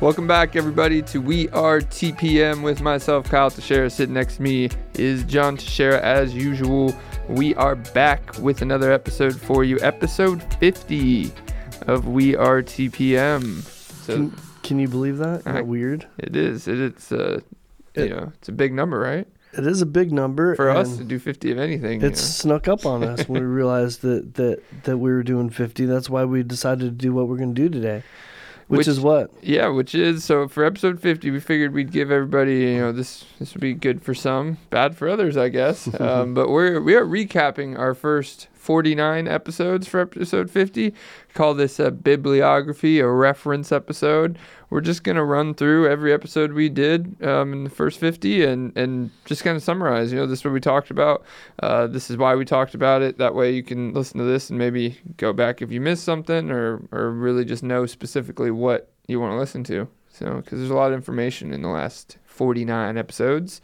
Welcome back, everybody, to We Are TPM with myself, Kyle Teixeira. Sitting next to me is John Teixeira, as usual. We are back with another episode for you, episode 50 of We Are TPM. So Can, can you believe that? Isn't I- that weird? it is. It, it's uh, you know, it's a big number, right? It is a big number. For us to do 50 of anything. you It snuck up on us when we realized that, that, that we were doing 50. That's why we decided to do what we're going to do today, which, Which- is what? Yeah, which is so for episode 50, we figured we'd give everybody, you know, this this would be good for some, bad for others, I guess. um, but we're we are recapping our first 49 episodes for episode 50. Call this a bibliography, a reference episode. We're just gonna run through every episode we did um, in the first 50 and and just kind of summarize. You know, this is what we talked about. Uh, this is why we talked about it. That way you can listen to this and maybe go back if you missed something or or really just know specifically what you want to listen to. So, because there's a lot of information in the last 49 episodes.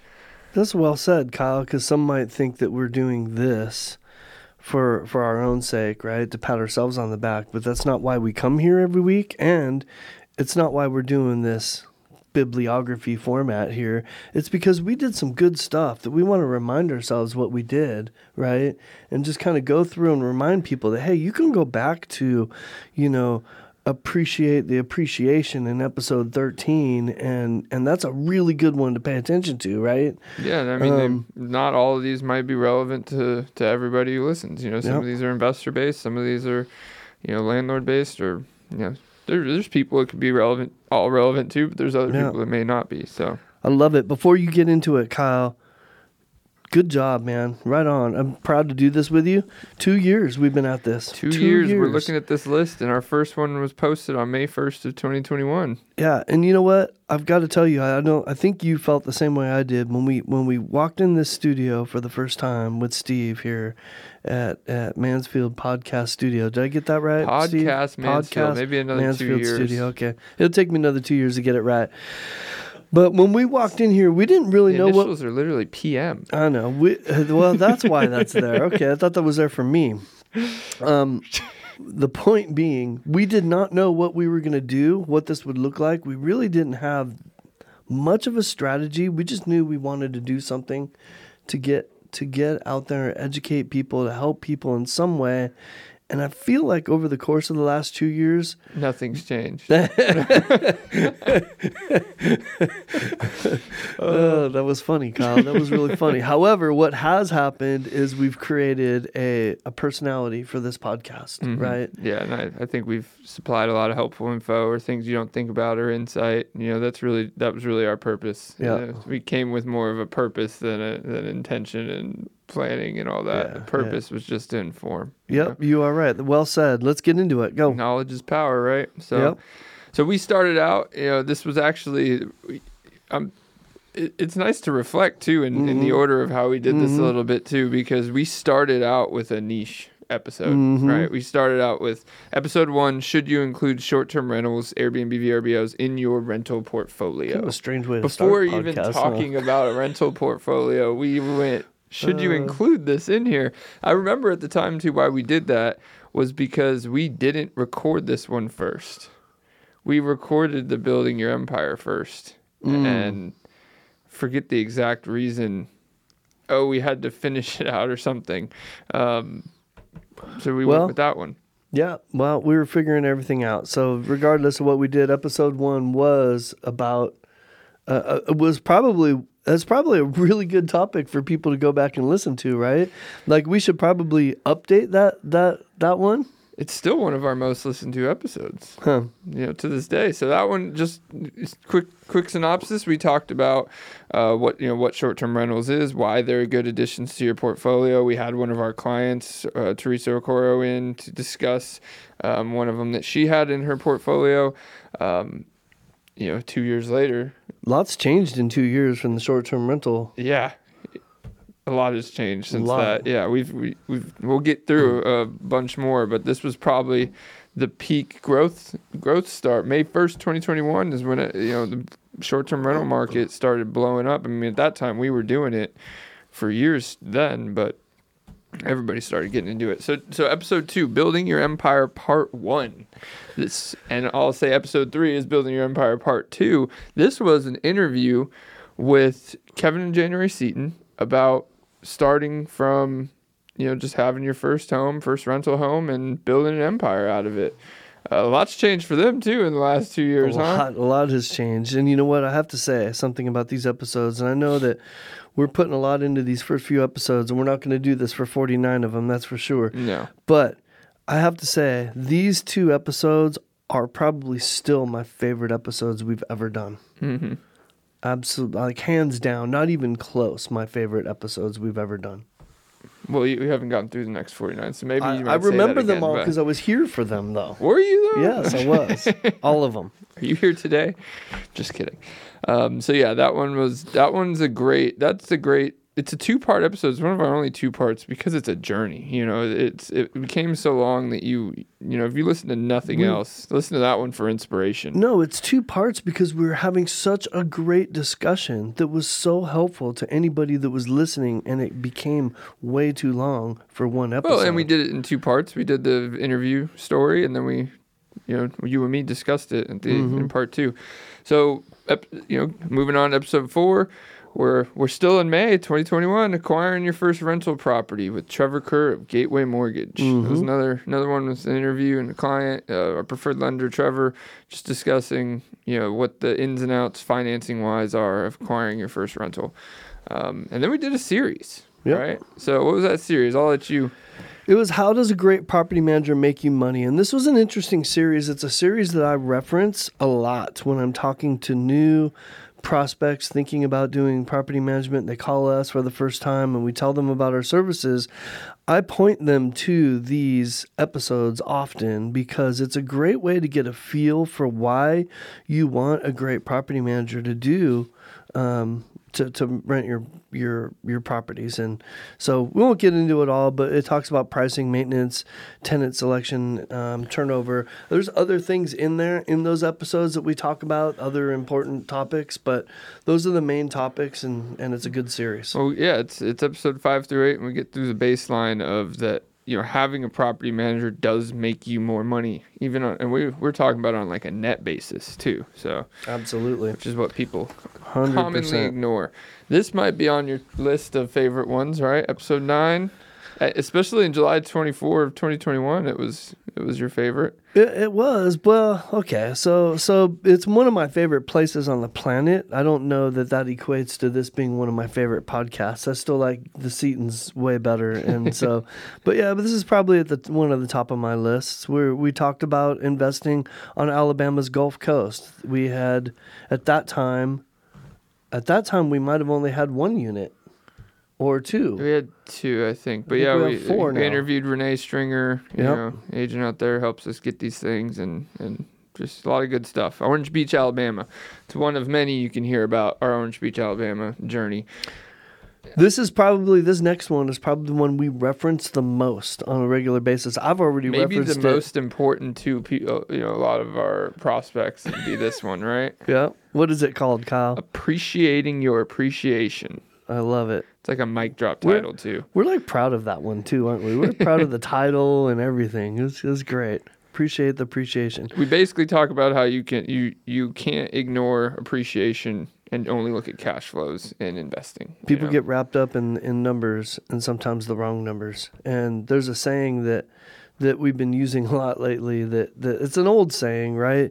That's well said, Kyle, because some might think that we're doing this for for our own sake, right? To pat ourselves on the back, but that's not why we come here every week, and it's not why we're doing this bibliography format here. It's because we did some good stuff that we want to remind ourselves what we did, right? And just kind of go through and remind people that hey, you can go back to, you know, appreciate the appreciation in episode 13 and and that's a really good one to pay attention to, right? Yeah, I mean, they- Um, not all of these might be relevant to, to everybody who listens. You know, some Yep. of these are investor based, some of these are, you know, landlord based, or you know, there, there's people it could be relevant, all relevant to, but there's other Yeah. people that may not be. So I love it. Before you get into it, Kyle, good job, man. Right on. I'm proud to do this with you. Two years we've been at this. two, years, we're looking at this list, and our first one was posted on May 1st of 2021. Yeah, and you know what? I've got to tell you, I know. I think you felt the same way I did when we when we walked in this studio for the first time with Steve here at at Mansfield Podcast Studio. Did I get that right? Steve? Podcast Mansfield, maybe another two Mansfield years. Studio. Okay, it'll take me another two years to get it right. But when we walked in here, we didn't really The know what are literally PM. I know. We, well, that's why that's there. Okay, I thought that was there for me. Um, the point being, we did not know what we were going to do, what this would look like. We really didn't have much of a strategy. We just knew we wanted to do something to get to get out there and educate people, to help people in some way. And I feel like over the course of the last two years, Nothing's changed. Oh, that was funny, Kyle. That was really funny. However, what has happened is we've created a, a personality for this podcast, Mhm. right? Yeah, and I, I think we've supplied a lot of helpful info or things you don't think about or insight. You know, that's really that was really our purpose. You Yeah. know, we came with more of a purpose than a, than intention and planning and all that. Yeah, the yeah. purpose was just to inform. you Yep, you are right. Well said. Let's get into it. Go. Knowledge is power, right? So, Yep. so we started out. You know, this was actually. Um, it, it's nice to reflect too in, in the Mhm. order of how we did this a Mhm. little bit too because we started out with a niche episode Mhm. right we started out with episode one should you include short-term rentals airbnb vrbos in your rental portfolio Kind of a strange way to before start a even podcast, huh? talking about a rental portfolio we went should you Uh. include this in here i remember at the time too why we did that was because we didn't record this one first we recorded the building your empire first Mm. and forget the exact reason oh we had to finish it out or something um, so we Well, went with that one Yeah, well, we were figuring everything out. So, regardless of what we did, episode one was about. Uh, uh, it was probably that's probably a really good topic for people to go back and listen to, right? Like we should probably update that that that one. it's still one of our most listened to episodes Huh. you know to this day so that one just quick quick synopsis we talked about uh, what you know what short-term rentals is why they're good additions to your portfolio we had one of our clients uh, teresa okoro in to discuss um, one of them that she had in her portfolio um, you know two years later. Lots changed in two years from the short term rental. yeah. A lot has changed since that. Yeah we've we, we've we'll get through a bunch more but this was probably the peak growth growth start. May 1st 2021 is when it, you know the short-term rental market started blowing up. I mean at that time we were doing it for years then but everybody started getting into it. So so episode two, building your empire part one. This and I'll say episode three is building your empire part two. This was an interview with Kevin and January Seaton about starting from you know just having your first home, first rental home, and building an empire out of it. Uh, lot's changed for them too in the last two years, a huh? lot, a lot has changed. And you know what? I have to say something about these episodes. And I know that we're putting a lot into these first few episodes, and we're not going to do this for 49 of them, that's for sure. No. But I have to say, these two episodes are probably still my favorite episodes we've ever done. hmm Absolutely, like hands down, not even close. My favorite episodes we've ever done. Well, you, you haven't gotten through the next 49, so maybe I, you might I remember them all because I was here for them, though. Were you though? Yes, I was. all of them. Are you here today? Just kidding. Um, so yeah, that one was that one's a great. That's a great. It's a two part episode. It's one of our only two parts because it's a journey. You know, it's it became so long that you you know if you listen to nothing We- else, listen to that one for inspiration. No, it's two parts because we were having such a great discussion that was so helpful to anybody that was listening, and it became way too long for one episode. Well, and we did it in two parts. We did the interview story, and then we, you know, you and me discussed it the, Mm-hmm. in part two. So, ep, you know, moving on to episode four, we're we're still in May 2021, acquiring your first rental property with Trevor Kerr of Gateway Mortgage. It Mm-hmm. was another another one with an interview and a client, uh, our preferred lender, Trevor, just discussing you know what the ins and outs financing wise are of acquiring your first rental. Um, and then we did a series. Yep. Right. So what was that series? I'll let you. It was How Does a Great Property Manager Make You Money? And this was an interesting series. It's a series that I reference a lot when I'm talking to new prospects thinking about doing property management. They call us for the first time and we tell them about our services. I point them to these episodes often because it's a great way to get a feel for why you want a great property manager to do um, to, to rent your your your properties and so we won't get into it all but it talks about pricing maintenance tenant selection um, turnover there's other things in there in those episodes that we talk about other important topics but those are the main topics and and it's a good series Well, yeah, it's it's episode five through eight, and we get through the baseline of that. You know, having a property manager does make you more money, even on, and we we're talking about on like a net basis too. So, absolutely which is what people 100% commonly ignore. This might be on your list of favorite ones, right? Episode nine, Uh, especially in July twenty four of twenty twenty one. It was it was your favorite. It, it was well, okay. So, so it's one of my favorite places on the planet. I don't know that that equates to this being one of my favorite podcasts. I still like the Seatons way better, and so, but yeah, but this is probably at the one of the top of my lists. Where we talked about investing on Alabama's Gulf Coast. We had at that time, at that time, we might have only had one unit or two. We had two, I think, but think yeah, we we, four we interviewed Renee Stringer, you Yep. know, agent out there, helps us get these things, and and just a lot of good stuff. Orange Beach, Alabama. It's one of many you can hear about our Orange Beach, Alabama journey. This is probably this next one is probably the one we reference the most on a regular basis. I've already Maybe the referenced it. most important to people, uh, you know, a lot of our prospects would be this one, right? Yeah. What is it called, Kyle? Appreciating your appreciation. I love it. It's like a mic drop We're- title too. We're like proud of that one too, aren't we? We're proud of the title and everything. It's it's great. Appreciate the appreciation. We basically talk about how you can you you can't ignore appreciation and only look at cash flows in investing. you People know? get wrapped up in in numbers and sometimes the wrong numbers. And there's a saying that that we've been using a lot lately that, that it's an old saying, right?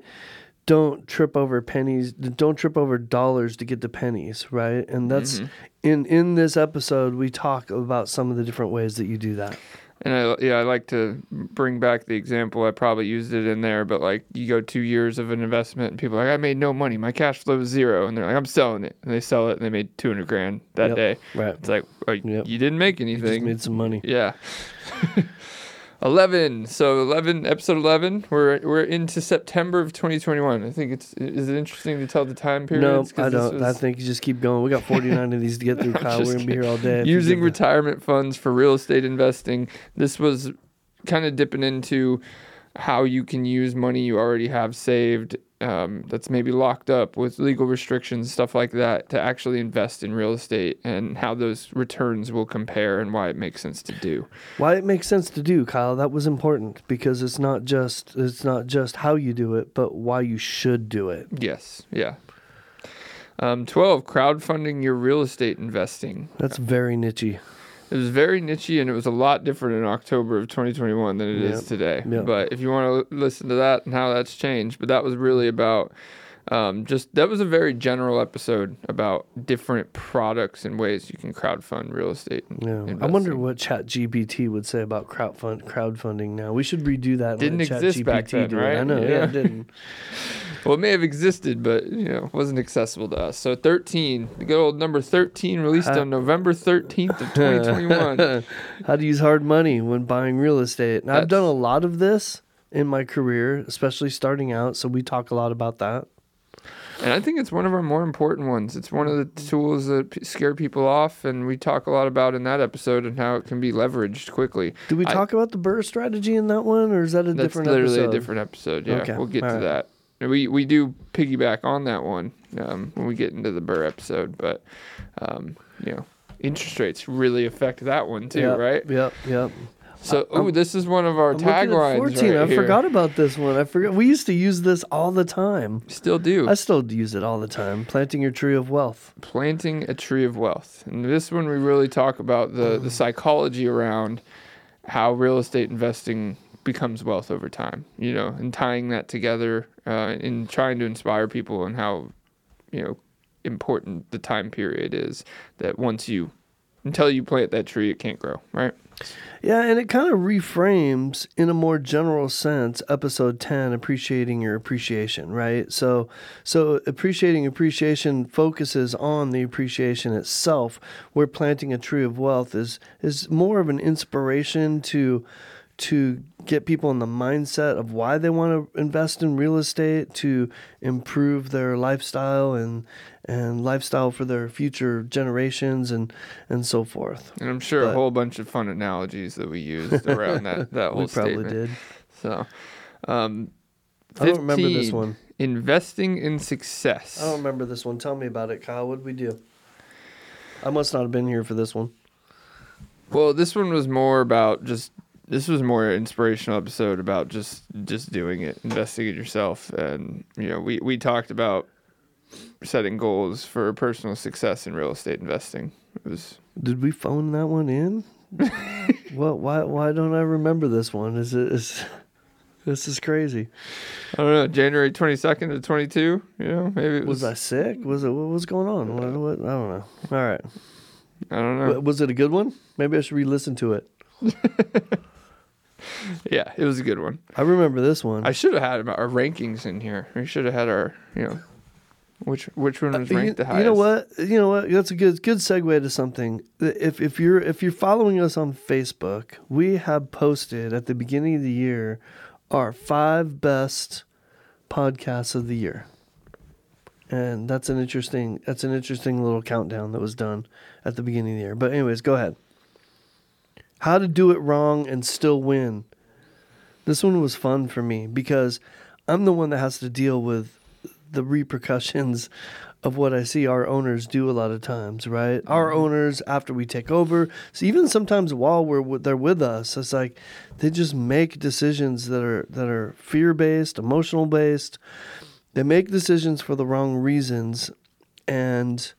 Don't trip over pennies, don't trip over dollars to get to pennies, right? And that's Mhm. in in this episode we talk about some of the different ways that you do that. And I yeah, I like to bring back the example. I probably used it in there, but like you go two years of an investment, and people are like, I made no money. My cash flow is zero, and they're like, I'm selling it, and they sell it, and they made two hundred grand that Yep. day. Right. It's like, oh, Yep. you didn't make anything You just made some money. Yeah. 11 so 11 episode 11 we're we're into september of 2021 i think it's is it interesting to tell the time period? No, I don't. I think you just keep going. We got 49 of these to get through, Kyle. We're going to be here all day. using retirement funds for real estate investing this was kind of dipping into how you can use money you already have saved um, that's maybe locked up with legal restrictions, stuff like that, to actually invest in real estate and how those returns will compare and why it makes sense to do. Why it makes sense to do, Kyle? That was important because it's not just it's not just how you do it, but why you should do it. Yes, yeah. Um, 12, crowdfunding your real estate investing. That's very nichey. It was very nichey and it was a lot different in October of 2021 than it is Yep. today. Yep. But if you want to listen to that and how that's changed, but that was really about um, just that was a very general episode about different products and ways you can crowdfund real estate. Yeah, I wonder what Chat GPT would say about crowdfund crowdfunding now. We should redo that. Didn't exist back then, right? I know. Yeah, Yeah. it didn't. Well, it may have existed, but you know, wasn't accessible to us. So 13, the good old number 13, released on November 13th of 2021. How to use hard money when buying real estate. And I've done a lot of this in my career, especially starting out. So we talk a lot about that. And I think it's one of our more important ones. It's one of the tools that p- scare people off, and we talk a lot about in that episode and how it can be leveraged quickly. Did we I- talk about the BRRRR strategy in that one, or is that a That's different That's literally episode? a different episode. Yeah, Okay, we'll get all to right. that. And We we do piggyback on that one um, when we get into the BRRRR episode, but um, you know, interest rates really affect that one too, Yep, right? Yep. Yep. So, I'm- this is one of our I'm looking at taglines 14. right I here. forgot about this one. I forgot. We used to use this all the time. Still do. I still use it all the time. Planting your tree of wealth. planting a tree of wealth. And this one we really talk about the the psychology around how real estate investing becomes wealth over time. You know, and tying that together uh, and trying to inspire people and how you know important the time period is. That once you until you plant that tree, it can't grow. Right. Yeah, and it kind of reframes in a more general sense episode 10 appreciating your appreciation, right? So so appreciating appreciation focuses on the appreciation itself where planting a tree of wealth is is more of an inspiration to to get people in the mindset of why they want to invest in real estate to improve their lifestyle and and lifestyle for their future generations and and so forth. And I'm sure a whole bunch of fun analogies that we used around that that whole we probably statement. did. So, um, I don't remember this one. Investing in success. I don't remember this one. Tell me about it, Kyle. What did we do? I must not have been here for this one. Well, this one was more about just this was more an inspirational episode about just just doing it, investing in yourself, and you know we we talked about setting goals for personal success in real estate investing. It was Did we phone that one in? what? Why? Why don't I remember this one? Is it? Is this is crazy? I don't know January twenty second to twenty two. You know maybe it was, Was I sick? Was it? What was going on? What, what, I don't know. All right. I don't know. Was it a good one? Maybe I should re-listen to it. Yeah, it was a good one. I remember this one. I should have had our rankings in here. We should have had our you know which which one was Uh, you, ranked the highest. you know what? You know what? That's a good good segue to something. If if you're if you're following us on Facebook, we have posted at the beginning of the year our five best podcasts of the year. And that's an interesting that's an interesting little countdown that was done at the beginning of the year. But anyways, go ahead. How to do it wrong and still win. This one was fun for me because I'm the one that has to deal with the repercussions of what I see our owners do a lot of times, right? Our mm-hmm. owners after we take over, so even sometimes while we're with, they're with us, it's like they just make decisions that are that are fear based, emotional based. They make decisions for the wrong reasons, and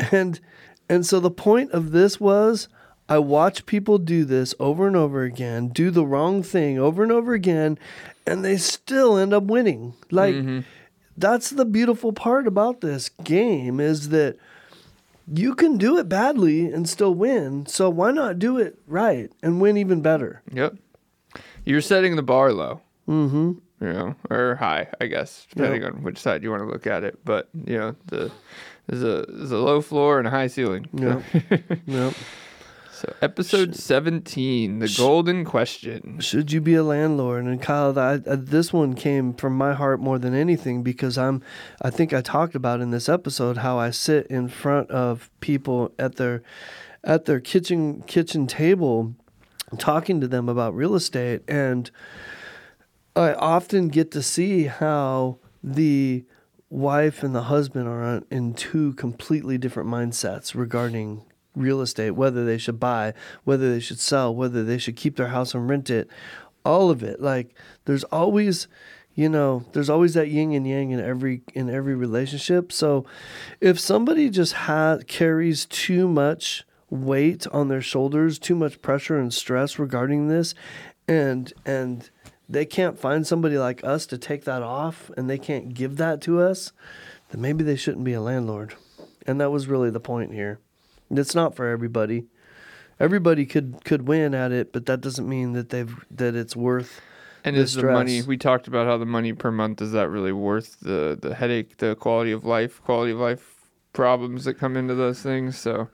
and and so the point of this was I watch people do this over and over again, do the wrong thing over and over again, and they still end up winning. Like that's the beautiful part about this game is that you can do it badly and still win. So why not do it right and win even better? Yep. You're setting the bar low. Mm-hmm. you know, or high, I guess, depending Yeah. on which side you want to look at it. But you know, the there's a there's a low floor and a high ceiling. Yep. yep. So episode seventeen, the golden question. Should you be a landlord? And Kyle, I, I, this one came from my heart more than anything because I'm. I think I talked about in this episode how I sit in front of people at their, at their kitchen kitchen table, talking to them about real estate and. I often get to see how the wife and the husband are in two completely different mindsets regarding real estate, whether they should buy, whether they should sell, whether they should keep their house and rent it, all of it. Like there's always you know there's always that yin and yang in every in every relationship. So if somebody just ha- carries too much weight on their shoulders too much pressure and stress regarding this and and they can't find somebody like us to take that off and they can't give that to us then maybe they shouldn't be a landlord. And that was really the point here it's not for everybody everybody could could win at it but that doesn't mean that they've that it's worth And the is the money we talked about how the money per month is that really worth the the headache, the quality of life, quality of life problems that come into those things? So,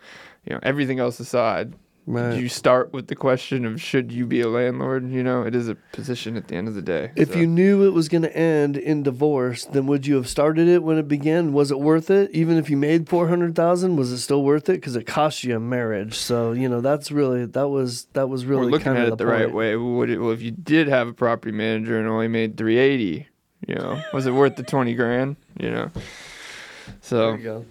you know, everything else aside, right you start with the question of should you be a landlord? You know, it is a position at the end of the day. If so. you knew it was going to end in divorce, then would you have started it when it began? Was it worth it? Even if you made four hundred thousand, was it still worth it? Because it cost you a marriage. So you know that's really that was that was really we're looking at it the, the right way. Would it, well, if you did have a property manager and only made 380, you know, was it worth the 20 grand? You know, There so.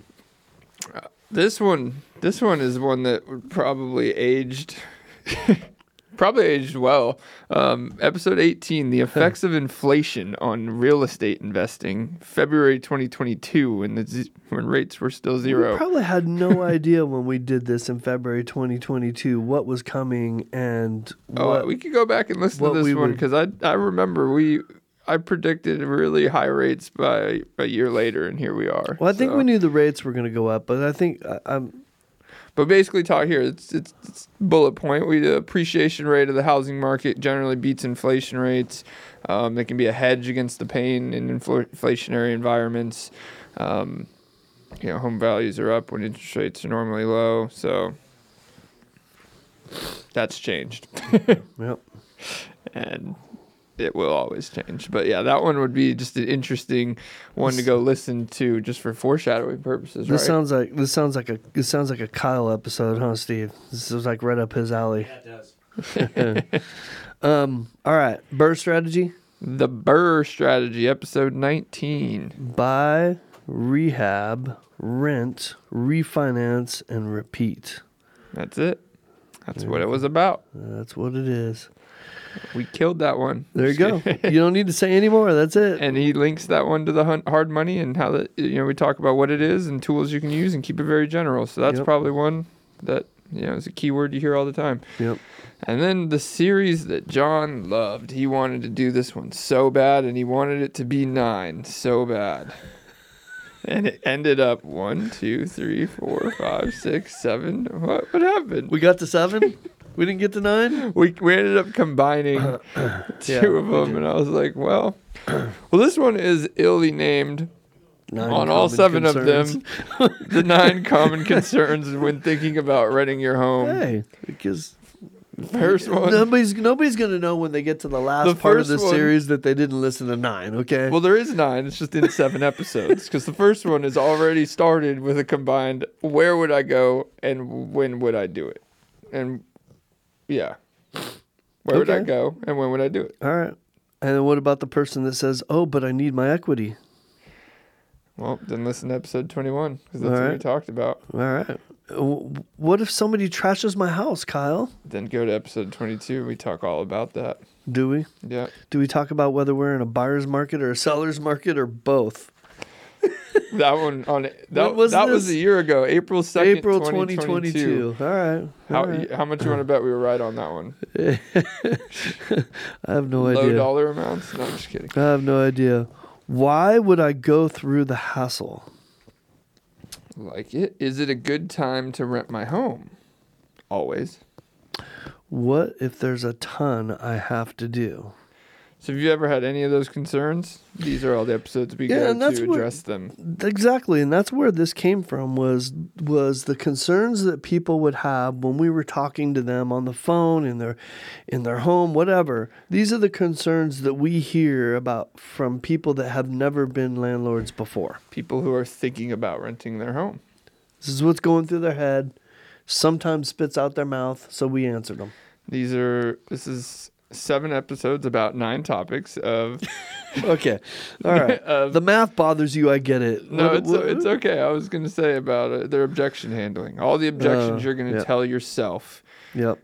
This one, this one is one that would probably aged, probably aged well. Um, episode 18, the effects of inflation on real estate investing, February 2022, when the z- when rates were still We zero. probably had no idea when we did this in February 2022 what was coming and Oh, what. we could go back and listen to this one because I I remember we I predicted really high rates by a year later, and here we are. well, I think So- we knew the rates were going to go up, but I think I, I'm But basically, talk here. It's, it's it's bullet point. We the appreciation rate of the housing market generally beats inflation rates. Um, they can be a hedge against the pain in infl- inflationary environments. Um, you know, home values are up when interest rates are normally low. So that's changed. yep. and it will always change. But yeah, that one would be just an interesting one to go listen to just for foreshadowing purposes, This right? sounds like this sounds like a this sounds like a Kyle episode, huh, Steve? This is like right up his alley. Yeah, it does. Um. All right. BRRRR strategy: the BRRRR Strategy, episode 19. buy, rehab, rent, refinance, and repeat. That's it. That's what it was about. That's what it is. We killed that one. There you go. you don't need to say any more. That's it. And he links that one to the hun- hard money and how that you know we talk about what it is and tools you can use and keep it very general. So that's Yep. probably one that you know is a keyword you hear all the time. Yep. And then the series that John loved, he wanted to do this one so bad, and he wanted it to be nine so bad. And it ended up one, two, three, four, five, six, seven. What what happened? We got to seven. we didn't get to nine. We we ended up combining two Yeah, of them, and I was like, well, well, this one is illy named Nine on all seven of them. the nine common concerns when thinking about renting your home. Hey, because First one. nobody's nobody's gonna know when they get to the last The part of the series that they didn't listen to nine. Okay. Well, there is nine. It's just in seven episodes because the first one is already started with a combined where would I go and when would I do it, and yeah, where would I go and when would I do it? all right. And then what about the person that says, "Oh, but I need my equity"? Well, then listen to episode twenty-one because that's All what we talked about. All right. What if somebody trashes my house, Kyle? Then go to episode twenty-two. We talk all about that. Do we? Yeah, Do we talk about whether we're in a buyer's market or a seller's market or both? that one on that. Was that was a year ago, April second, April 2022. 2022. All right. How All right. how much you want to bet we were right on that one? I have no Low idea. dollar amounts? No, I'm just kidding. I have no idea. Why would I go through the hassle? Like it? Is it a good time to rent my home? Always. What if there's a ton I have to do? So have you ever had any of those concerns? These are all the episodes we Yeah, go to address them. Exactly, and that's where this came from was was the concerns that people would have when we were talking to them on the phone in their in their home, whatever. These are the concerns that we hear about from people that have never been landlords before. People who are thinking about renting their home. This is what's going through their head. Sometimes spits out their mouth, so we answered them. These are this is seven episodes about nine topics of. Okay, all right. of the math bothers you. I get it. no, What- it's what- it's okay. I was gonna say about uh, their objection handling. All the objections Uh, you're gonna yeah. tell yourself. Yep.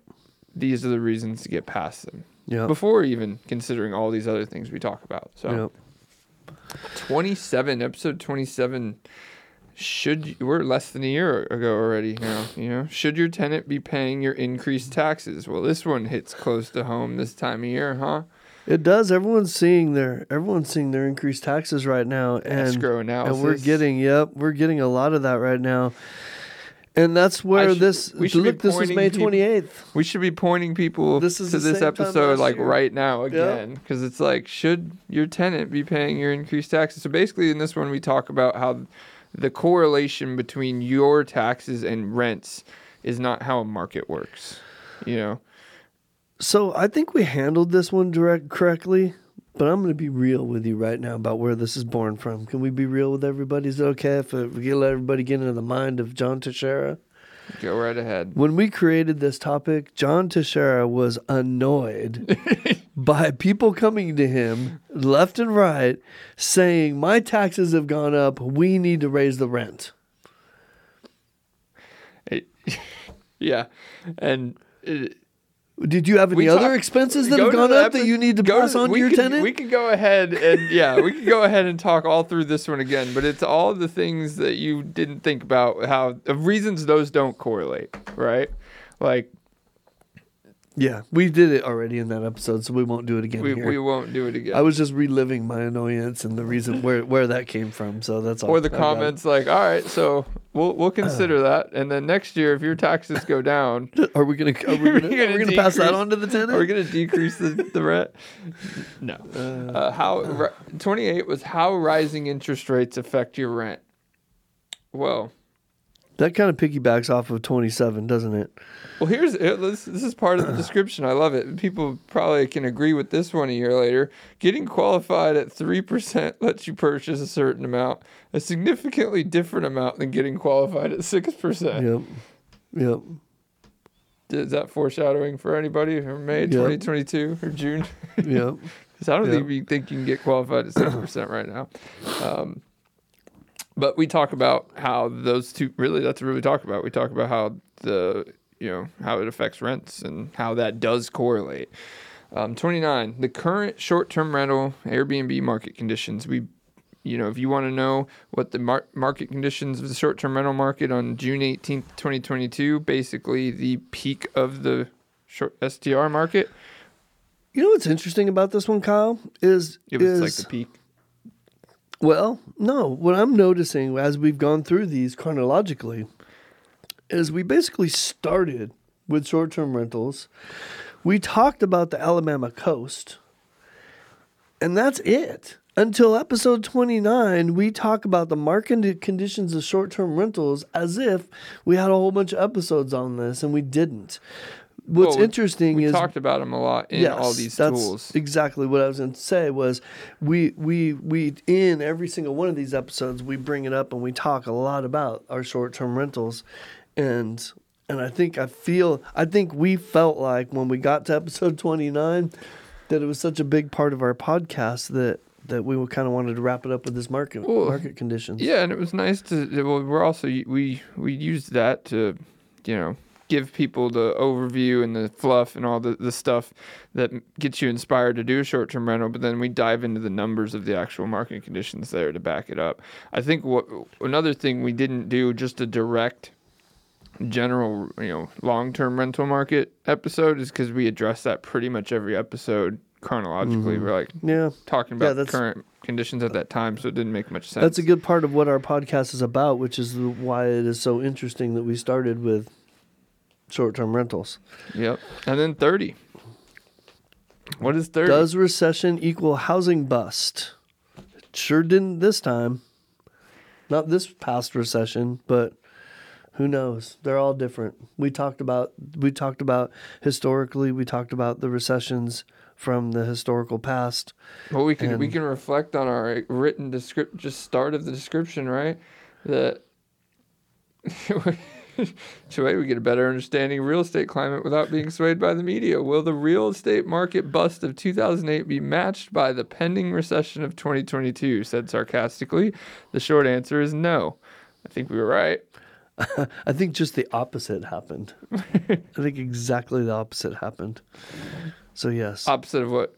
These are the reasons to get past them Yep. before even considering all these other things we talk about. So. Yep. 27 episode 27 should you, we're less than a year ago already now you know should your tenant be paying your increased taxes well this one hits close to home this time of year huh It does. Everyone's seeing their everyone's seeing their increased taxes right now, and escrow analysis and we're getting yep, we're getting a lot of that right now. And that's where should- this we should look. This pointing May people- twenty eighth. we should be pointing people This is to this episode like year. right now again because it's like should your tenant be paying your increased taxes so basically in this one we talk about how the correlation between your taxes and rents is not how a market works you know So I think we handled this one direct correctly, but I'm going to be real with you right now about where this is born from. Can we be real with everybody? Is it okay if uh, we let everybody get into the mind of John Teixeira? go right ahead When we created this topic, John Teixeira was annoyed by people coming to him left and right saying, My taxes have gone up. We need to raise the rent. It- yeah, and it, Did you have any We other talk- expenses that go have gone up epi- that you need to go pass on to your could, tenant? We could go ahead and yeah, we could go ahead and talk all through this one again, but it's all the things that you didn't think about how of reasons those don't correlate, right? Like yeah, we did it already in that episode, so we won't do it again we, here. we won't do it again. I was just reliving my annoyance and the reason where, where that came from. So that's all. or the I comments like, all right, so we'll we'll consider that, and then next year if your taxes go down, Are we gonna are we Are we gonna, gonna are we gonna pass that decrease- on to the tenant? Are we going to decrease the, the rent? No. Uh, how ri- 28 was how rising interest rates affect your rent. Well, that kind of piggybacks off of 27, doesn't it? Well, here's this, this is part of the description. I love it. People probably can agree with this one a year later. Getting qualified at 3% lets you purchase a certain amount, a significantly different amount than getting qualified at 6%. Yep. Yep. Is that foreshadowing for anybody from May Yep. 2022 or June? Yep. Because I don't Yeah. think we think you can get qualified at six percent right now. Um, but we talk about how those two really that's what we talk about. We talk about how the you know how it affects rents and how that does correlate. Um, 29. The current short-term rental Airbnb market conditions. We, you know, if you want to know what the mar- market conditions of the short-term rental market on June 18th, 2022, basically the peak of the short STR market. You know what's interesting about this one, Kyle? Is It was is like the peak. well, no. What I'm noticing as we've gone through these chronologically is we basically started with short-term rentals. We talked about the Alabama coast, and that's it. Until episode 29, we talk about the market conditions of short term rentals as if we had a whole bunch of episodes on this, and we didn't. What's Well, interesting We is we talked about them a lot in all these that's tools. Exactly what I was going to say was we we we in every single one of these episodes we bring it up and we talk a lot about our short term rentals, and and I think I feel I think we felt like when we got to episode twenty nine that it was such a big part of our podcast that that we kind of wanted to wrap it up with this market Well, market conditions. Yeah, and it was nice to. Well, we're also we we used that to, you know, give people the overview and the fluff and all the the stuff that gets you inspired to do a short term rental. But then we dive into the numbers of the actual market conditions there to back it up. I think what another thing we didn't do just a direct general you know long term rental market episode is because we address that pretty much every episode chronologically. Mm-hmm. We're like yeah. talking Yeah, about the that's- current conditions at that time, so it didn't make much sense. That's a good part of what our podcast is about, which is the, why it is so interesting that we started with short term rentals. Yep. And then 30. What is 30? Does recession equal housing bust? It sure didn't this time. Not this past recession, but who knows? They're all different. We talked about we talked about historically, we talked about the recessions from the historical past. well, we can we can reflect on our written description, just start of the description, right? That So way we get a better understanding of real estate climate without being swayed by the media. Will the real estate market bust of 2008 be matched by the pending recession of 2022? Said sarcastically. The short answer is no. I think we were right. I think just the opposite happened. I think exactly the opposite happened. So yes, Opposite of what?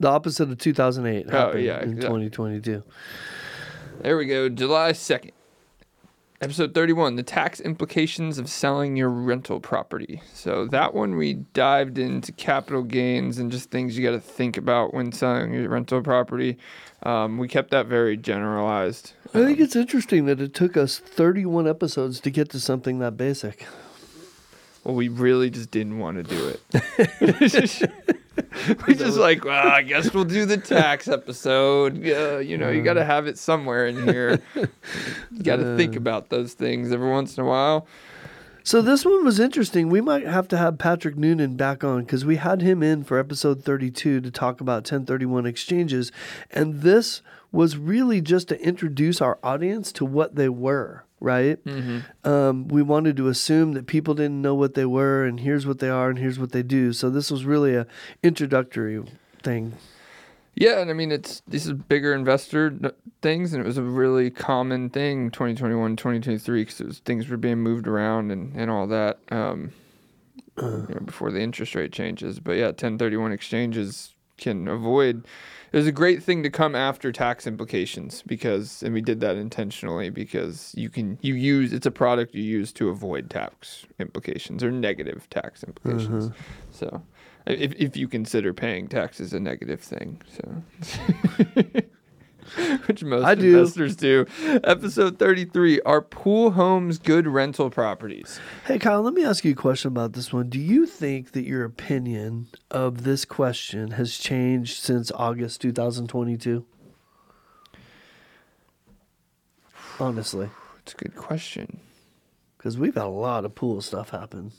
the opposite of 2008 Oh, happened yeah, in exactly. 2022. There we go. July 2nd. Episode 31 The Tax Implications of Selling Your Rental Property. So, that one we dived into capital gains and just things you got to think about when selling your rental property. Um, we kept that very generalized. I think it's interesting that it took us 31 episodes to get to something that basic. Well, we really just didn't want to do it. we just like, well, I guess we'll do the tax episode. Yeah, you know, you got to have it somewhere in here. You got to think uh. about those things every once in a while. So this one was interesting. We might have to have Patrick Noonan back on because we had him in for episode 32 to talk about 1031 exchanges. And this was really just to introduce our audience to what they were, right? Um, we wanted to assume that people didn't know what they were and here's what they are and here's what they do. So this was really a introductory thing. Yeah, and I mean it's these are bigger investor things, and it was a really common thing 2021, 2023 because things were being moved around and, and all that um, you know, before the interest rate changes. But yeah, 1031 exchanges can avoid. Was a great thing to come after tax implications because, and we did that intentionally because you can you use it's a product you use to avoid tax implications or negative tax implications. Mm-hmm. So, if if you consider paying taxes a negative thing, so which most I do. investors do. Episode thirty three: Are pool homes good rental properties? Hey, Kyle, let me ask you a question about this one. Do you think that your opinion of this question has changed since August 2022? Honestly, It's a good question. because we've had a lot of pool stuff happen.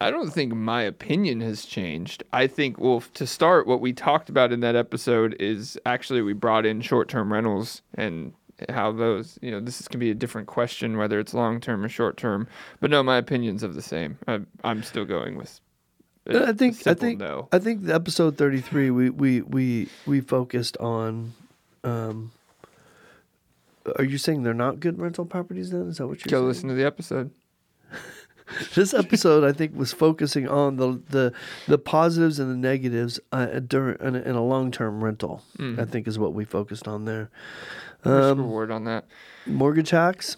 I don't think my opinion has changed. I think, well, to start, what we talked about in that episode is actually we brought in short term rentals and how those, you know, this is, can be a different question whether it's long term or short term. But no, my opinion's of the same. I, I'm still going with. I think I think no. I think the episode 33 we we we we focused on um are you saying they're not good rental properties then? Is that what you're Go saying? listen to the episode. This episode, I think, was focusing on the the, the positives and the negatives uh, during in a, in a long term rental. I think is what we focused on there. Um, reward on that. mortgage hacks,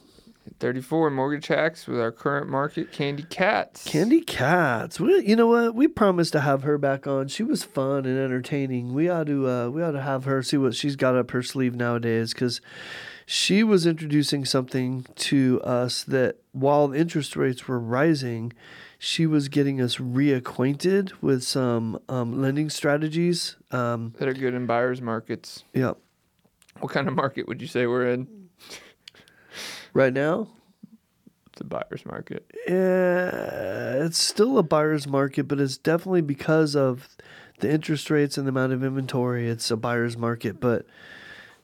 34 mortgage hacks with our current market, Candy Cats. Candy Cats. We, you know what? We promised to have her back on. She was fun and entertaining. We ought to uh, we ought to have her see what she's got up her sleeve nowadays because she was introducing something to us that while interest rates were rising, she was getting us reacquainted with some um, lending strategies. Um, that are good in buyers markets. yeah, What kind of market would you say we're in? Right now, It's a buyer's market. Yeah, it's still a buyer's market, but it's definitely because of the interest rates and the amount of inventory. It's a buyer's market, but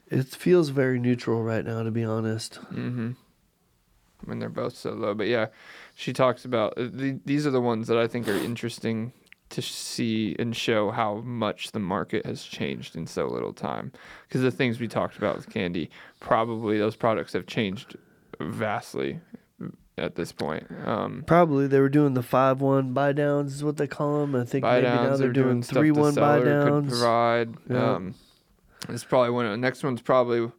it feels very neutral right now, to be honest. Mm-hmm. When they're both so low, but yeah, she talks about uh, the, these are the ones that I think are interesting to see and show how much the market has changed in so little time. Because the things we talked about with Candy, probably those products have changed vastly at this point. Um, Probably they were doing the five one buy downs, is what they call them. I think maybe now they're doing stuff three one buy seller could downs. provide. Yeah. Um, it's probably one. Of, the next one's probably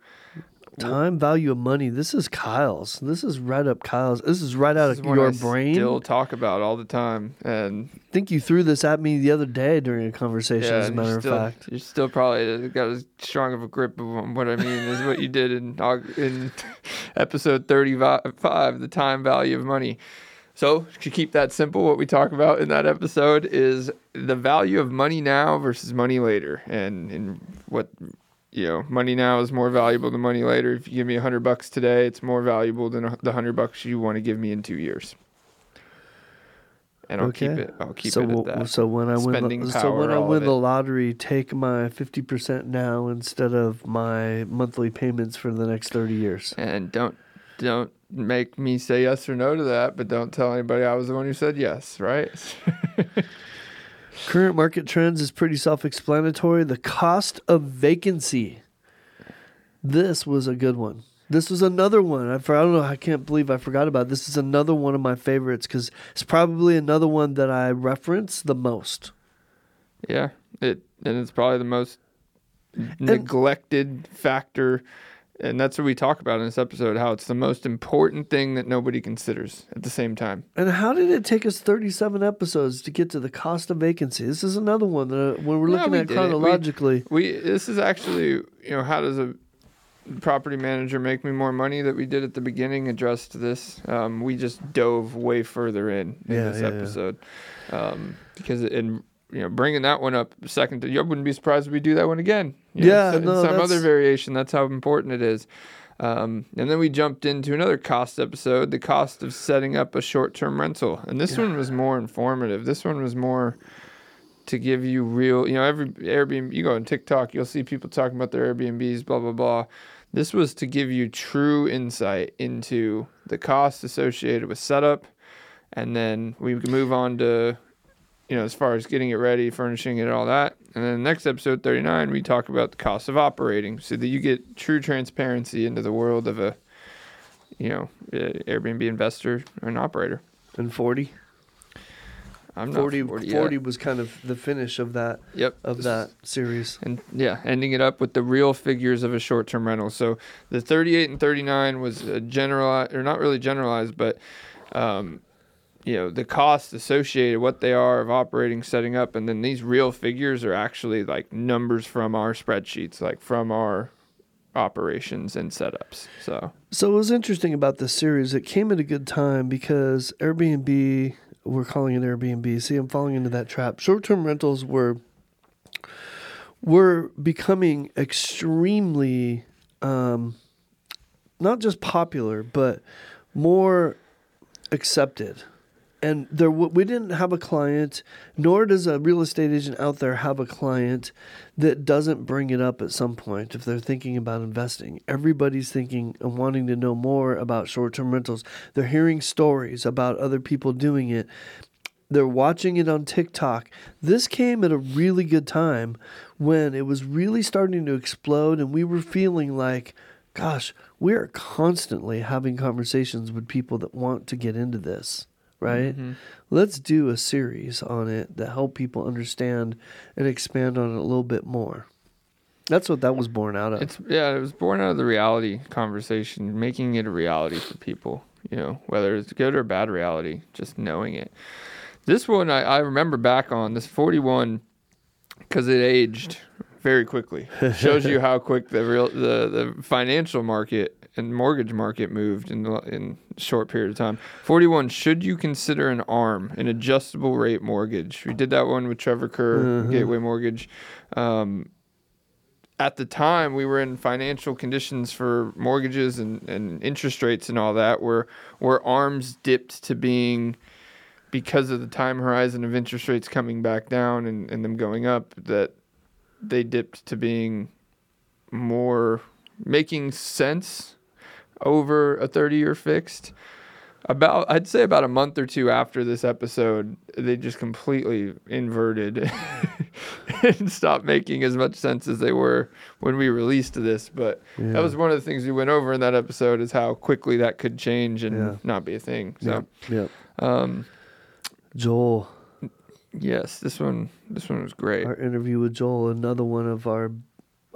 Time value of money. This is Kyle's. This is right up Kyle's. This is right out this of your I brain. Still talk about all the time, and I think you threw this at me the other day during a conversation. as a matter of still, fact. you're still probably uh, got as strong of a grip of what I mean as what you did in in episode 35, the time value of money. So to keep that simple, what we talk about in that episode is the value of money now versus money later, and and what you know, money now is more valuable than money later. If you give me a hundred bucks today, it's more valuable than the hundred bucks you want to give me in two years. And I'll keep it. I'll keep so, it at that. so when I win, Spending the, so when I win the lottery, take my fifty percent now instead of my monthly payments for the next thirty years. and don't don't make me say yes or no to that, but don't tell anybody I was the one who said yes, right? Current market trends is pretty self explanatory. The cost of vacancy. This was a good one. This was another one. I, for, I don't know. I can't believe I forgot about it. this. Is another one of my favorites because it's probably another one that I reference the most. Yeah, it and it's probably the most neglected factor and that's what we talk about in this episode how it's the most important thing that nobody considers at the same time. And how did it take us 37 episodes to get to the cost of vacancy? This is another one that uh, when we're looking yeah, we at chronologically we, we, this is actually you know how does a property manager make me more money that we did at the beginning addressed this? Um, we just dove way further in in yeah, this yeah, episode. Um, because in you know, bringing that one up second, to, you wouldn't be surprised if we do that one again. You yeah, know, no, some other variation. That's how important it is. Um, and then we jumped into another cost episode, the cost of setting up a short-term rental, and this yeah. one was more informative. This one was more to give you real, you know, every Airbnb. You go on TikTok, you'll see people talking about their Airbnbs, blah blah blah. This was to give you true insight into the cost associated with setup, and then we move on to you know, as far as getting it ready, furnishing it, all that. And then next episode 39, we talk about the cost of operating so that you get true transparency into the world of a, you know, Airbnb investor or an operator. And 40? I'm 40, 40, 40 yeah. was kind of the finish of that yep. of that series. And yeah, ending it up with the real figures of a short-term rental. So the 38 and 39 was a generalized or not really generalized, but um, you know the costs associated what they are of operating setting up and then these real figures are actually like numbers from our spreadsheets like from our operations and setups so. So it was interesting about this series it came at a good time because airbnb we're calling it airbnb. See i'm falling into that trap. Short-term rentals were were becoming extremely um, not just popular but more accepted and there we didn't have a client nor does a real estate agent out there have a client that doesn't bring it up at some point if they're thinking about investing. Everybody's thinking and wanting to know more about short-term rentals. They're hearing stories about other people doing it. They're watching it on TikTok. This came at a really good time when it was really starting to explode and we were feeling like gosh, we are constantly having conversations with people that want to get into this right? Mm-hmm. Let's do a series on it that help people understand and expand on it a little bit more. That's what that was born out of. It's yeah, it was born out of the reality conversation, making it a reality for people. You know, whether it's good or bad reality, just knowing it. This one I, I remember back on this 41 because it aged very quickly. Shows you how quick the real the, the financial market and mortgage market moved in in short period of time. 41 should you consider an arm an adjustable rate mortgage? We did that one with Trevor Kerr mm-hmm. Gateway Mortgage. Um, at the time we were in financial conditions for mortgages and, and interest rates and all that where where arms dipped to being because of the time horizon of interest rates coming back down and, and them going up that they dipped to being more making sense over a 30 year fixed. About, I'd say about a month or two after this episode, they just completely inverted and stopped making as much sense as they were when we released this. But yeah. that was one of the things we went over in that episode is how quickly that could change and yeah. not be a thing. So, yeah. Um, Joel. Yes, this one. This one was great. Our interview with Joel, another one of our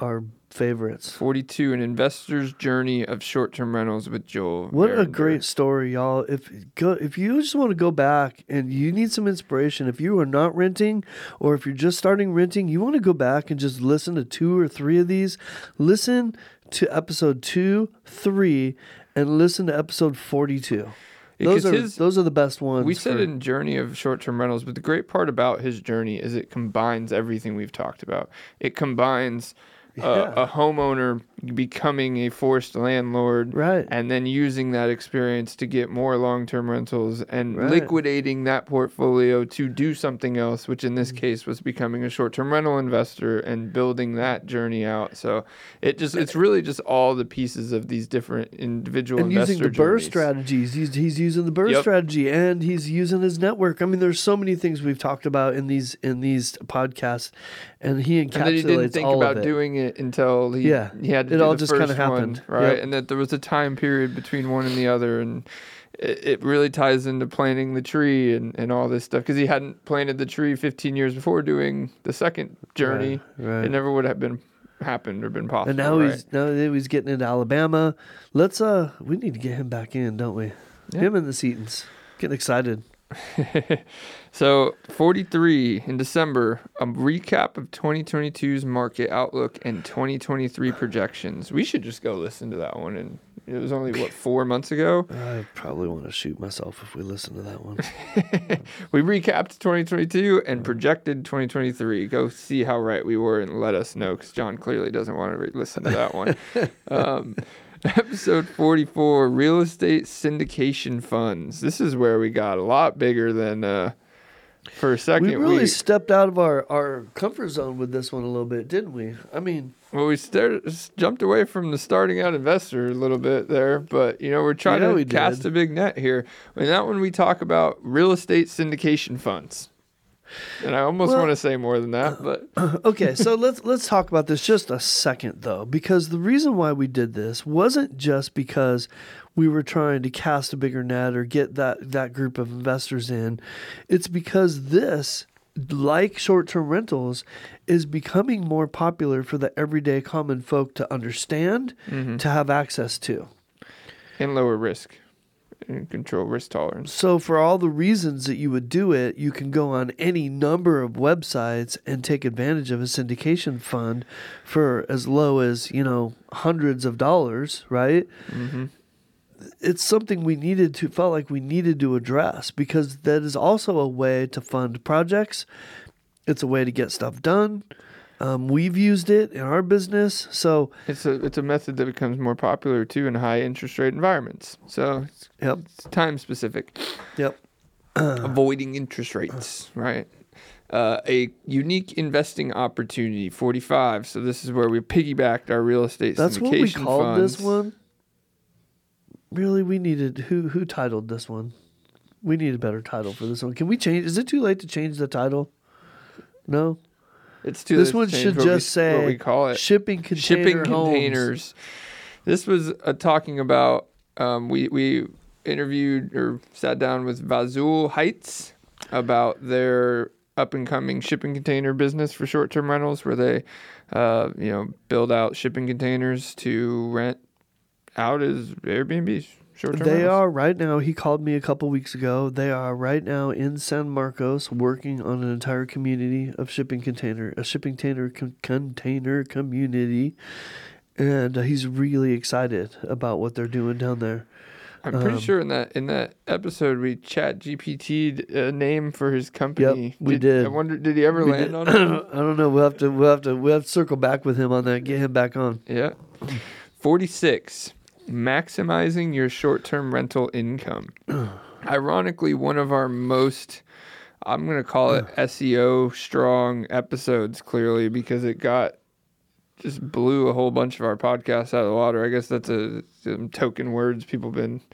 our favorites. 42 An Investor's Journey of Short-Term Rentals with Joel. What a great story, y'all. If go if you just want to go back and you need some inspiration, if you are not renting or if you're just starting renting, you want to go back and just listen to two or three of these. Listen to episode 2, 3 and listen to episode 42. Those are his, those are the best ones. We said for, in Journey of Short-Term Rentals, but the great part about his journey is it combines everything we've talked about. It combines Yeah. a, a homeowner becoming a forced landlord, Right. and then using that experience to get more long-term rentals and Right. liquidating that portfolio to do something else, which in Mm. this case was becoming a short-term rental investor and building that journey out. So it just it's really just all the pieces of these different individual and using the BRRRR strategies. He's he's using the BRRRR Yep. strategy, and he's using his network. I mean, there's so many things we've talked about in these in these podcasts, and he encapsulates and he didn't think all about of it. doing it until he Yeah. he had to It do all the just kinda happened. one, right? Yep. And that there was a time period between one and the other, and it, it really ties into planting the tree and, and all this stuff because he hadn't planted the tree 15 years before doing the second journey. right. It never would have been happened or been possible. and now right? he's now he's getting into Alabama. Let's uh, we need to get him back in, don't we? Yeah. Him and the Setons. Getting excited. So 43 in December, a recap of 2022's market outlook and 2023 projections. We should just go listen to that one. And it was only what four months ago. I probably want to shoot myself if we listen to that one. We recapped 2022 and projected 2023. Go see how right we were and let us know because John clearly doesn't want to re- listen to that one. um, episode 44 Real Estate Syndication Funds. This is where we got a lot bigger than uh, for a second. we really stepped out of our, our comfort zone with this one a little bit, didn't we? I mean, Well, we started, jumped away from the starting out investor a little bit there, but you know we're trying Yeah, to we cast did. a big net here. In that one, we talk about real estate syndication funds, and I almost Well- want to say more than that, but okay, so let's let's talk about this just a second though, because the reason why we did this wasn't just because we were trying to cast a bigger net or get that that group of investors in. It's because this like short-term rentals is becoming more popular for the everyday common folk to understand, mm-hmm. to have access to. and lower risk and control risk tolerance. So, for all the reasons that you would do it, you can go on any number of websites and take advantage of a syndication fund for as low as, you know, hundreds of dollars, right? Mm-hmm. It's something we needed to, felt like we needed to address because that is also a way to fund projects. It's a way to get stuff done. Um, we've used it in our business. So, It's a it's a method that becomes more popular too in high interest rate environments. So it's, yep, it's time specific. yep. avoiding interest rates, right? Uh, a unique investing opportunity, 45. So this is where we piggybacked our real estate That's what we called funds. this one. Really, we needed who who titled this one? We need a better title for this one. Can we change? Is it too late to change the title? No. It's too This one should what we- just say what we call it. shipping container shipping homes. containers. This was uh, talking about. Um, we we interviewed or sat down with Vazul Heights about their up and coming shipping container business for short term rentals, where they, uh, you know, build out shipping containers to rent out as Airbnbs. Short term. They are right now. He called me a couple weeks ago. They are right now in San Marcos working on an entire community of shipping container, a shipping container con- container community, and uh, he's really excited about what they're doing down there. I'm pretty um, sure in that in that episode we chat GPT'd a name for his company. Yep, we I did. I wonder, did he ever We land did- on it? I don't know. We'll have to. We'll have to. We'll have to circle back with him on that. Get him back on. Yeah. 46. Maximizing your short term rental income. Ironically, one of our most, I'm going to call it SEO strong episodes, clearly, because it got just blew a whole bunch of our podcasts out of the water. I guess that's a some token words people been.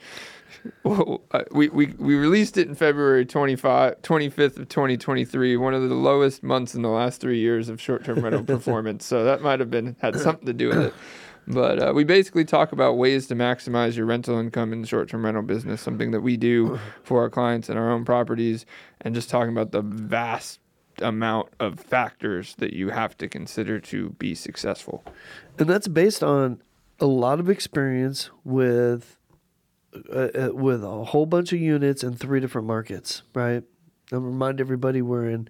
Well, uh, we, we, we released it in February 25, 25th of 2023, one of the lowest months in the last three years of short-term rental performance. So that might have been had something to do with it. But uh, we basically talk about ways to maximize your rental income in the short-term rental business, something that we do for our clients and our own properties, and just talking about the vast amount of factors that you have to consider to be successful. And that's based on a lot of experience with uh, uh, with a whole bunch of units in three different markets, right? I'll remind everybody we're in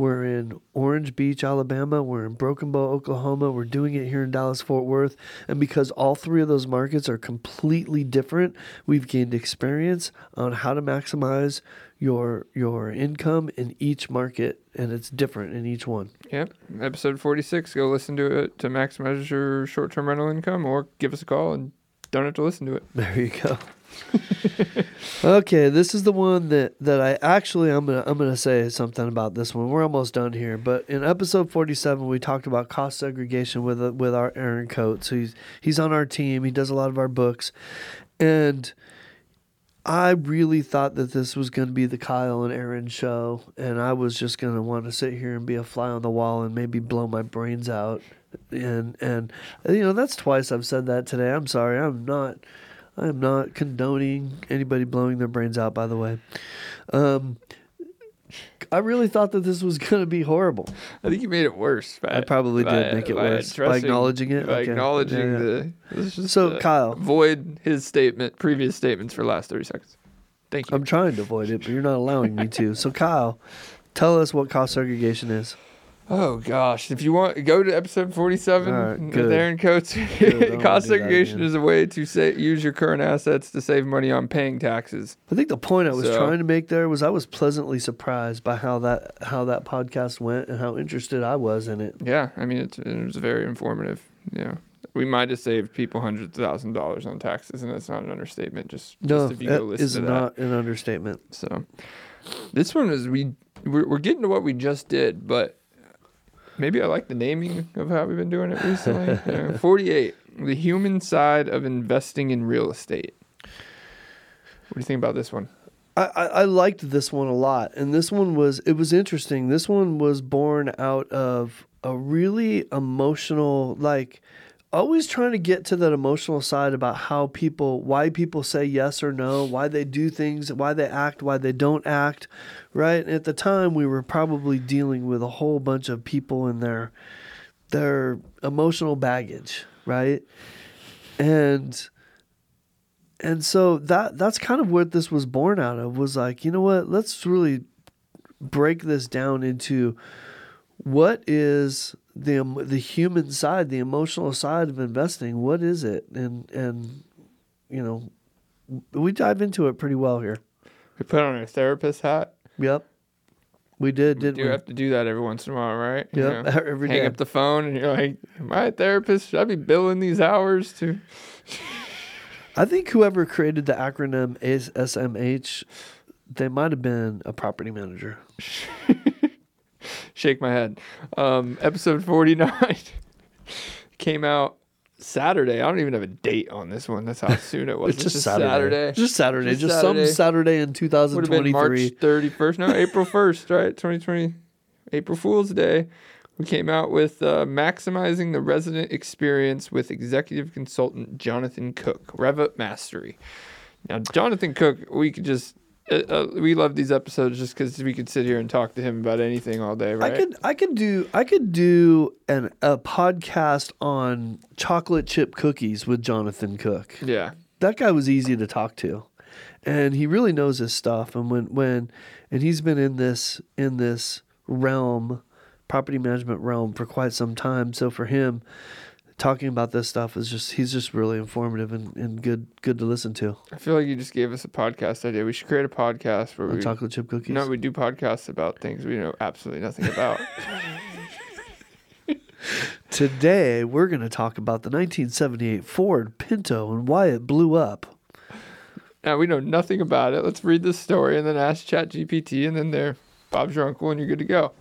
we're in Orange Beach, Alabama. We're in Broken Bow, Oklahoma. We're doing it here in Dallas Fort Worth. And because all three of those markets are completely different, we've gained experience on how to maximize your your income in each market and it's different in each one. Yep. Episode 46. Go listen to it to maximize your short term rental income or give us a call and don't have to listen to it. There you go. okay, this is the one that, that I actually I'm gonna I'm gonna say something about this one. We're almost done here, but in episode 47 we talked about cost segregation with uh, with our Aaron Coates. He's he's on our team. He does a lot of our books, and I really thought that this was going to be the Kyle and Aaron show, and I was just going to want to sit here and be a fly on the wall and maybe blow my brains out. And and you know that's twice I've said that today. I'm sorry. I'm not. I'm not condoning anybody blowing their brains out. By the way, um, I really thought that this was going to be horrible. I think you made it worse. By, I probably by- did make it worse by acknowledging it. By Okay. acknowledging Yeah, yeah. the. So, uh, Kyle. Void his statement, previous statements for the last 30 seconds. Thank you. I'm trying to avoid it, but you're not allowing me to. So, Kyle, tell us what cost segregation is. Oh gosh! If you want, go to episode forty-seven right, with. Aaron Coates. I don't wanna Cost segregation is a way to say use your current assets to save money on paying taxes. I think the point I was So- trying to make there was I was pleasantly surprised by how that how that podcast went and how interested I was in it. Yeah, I mean it's, it was very informative. Know, we might have saved people hundreds of thousand dollars on taxes, and that's not an understatement. Just, No, just if you go that listen is to that. not an understatement. So this one is we we're, we're getting to what we just did, but maybe I like the naming of how we've been doing it recently. Yeah, Forty-eight, the human side of investing in real estate. What do you think about this one? I, I, I liked this one a lot, and this one was it was interesting. This one was born out of a really emotional, like always trying to get to that emotional side about how people, why people say yes or no, why they do things, why they act, why they don't act, right? And at the time, we were probably dealing with a whole bunch of people and their their emotional baggage, right? And and so that that's kind of what this was born out of was like you know what let's really break this down into what is the the human side the emotional side of investing what is it and and you know we dive into it pretty well here We put on our therapist hat. yep we did We didn't do we have to do that every once in a while, right? You yep know, every hang day up the phone and you're like, "Am I a therapist? Should I be billing these hours to?" i think whoever created the acronym is smh they might have been a property manager shake my head. Um, episode 49 came out Saturday. I don't even have a date on this one. That's how soon it was. it's just, Saturday. Saturday. Just Saturday. Just Just, Saturday. some Saturday in Would have been March 2023. 31st. No, April 1st, right? 2020. April Fool's Day. We came out with uh, maximizing the resident experience with executive consultant Jonathan Cook, Revit Mastery. Now, Jonathan Cook, we could just. Uh, uh, we love these episodes just because we could sit here and talk to him about anything all day, right? I could I could do I could do an a podcast on chocolate chip cookies with Jonathan Cook. Yeah. That guy was easy to talk to. And he really knows his stuff and when when and he's been in this in this realm property management realm for quite some time. So for him talking about this stuff is just he's just really informative and, and good good to listen to. I feel like you just gave us a podcast idea. We should create a podcast where On we chocolate chip cookies. no, we do podcasts about things we know absolutely nothing about. Today, we're going to talk about the 1978 Ford Pinto and why it blew up. now we know nothing about it. Let's read the story and then ask ChatGPT, and then there, Bob's your uncle, and you're good to go.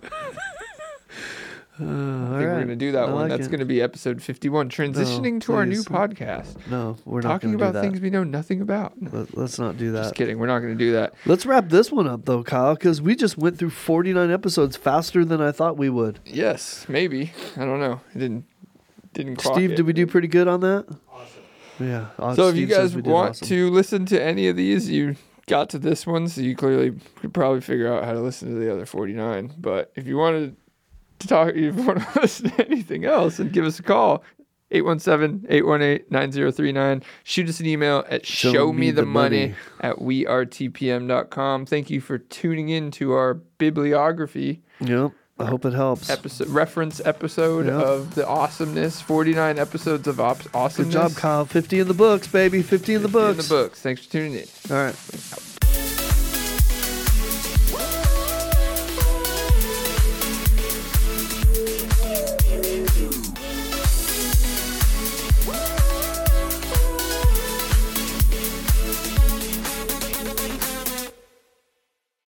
Uh, I think we're gonna do that I one. like That's it. gonna be episode 51, transitioning to our new podcast, No, we're not talking about do that. things we know nothing about. Let, let's not do that. Just kidding. We're not gonna do that. Let's wrap this one up, though, Kyle, because we just went through 49 episodes faster than I thought we would. Yes, maybe. I don't know. It didn't didn't. clock Steve, it. did we do pretty good on that? Awesome. Yeah. So if you guys want awesome. to listen to any of these, you got to this one, so you clearly could probably figure out how to listen to the other 49. But if you wanted to talk, if you want to listen to anything else, and give us a call, 817-818-9039. Shoot us an email at Show show, me the, the money, money. at wearetpm.com. Thank you for tuning in to our bibliography Yep. I hope it helps. episode reference episode Yeah. of the awesomeness. 49 episodes of op- Good awesomeness. job, Kyle. 50 in the books, baby. 50 in the 50 in the books. Thanks for tuning in. All right.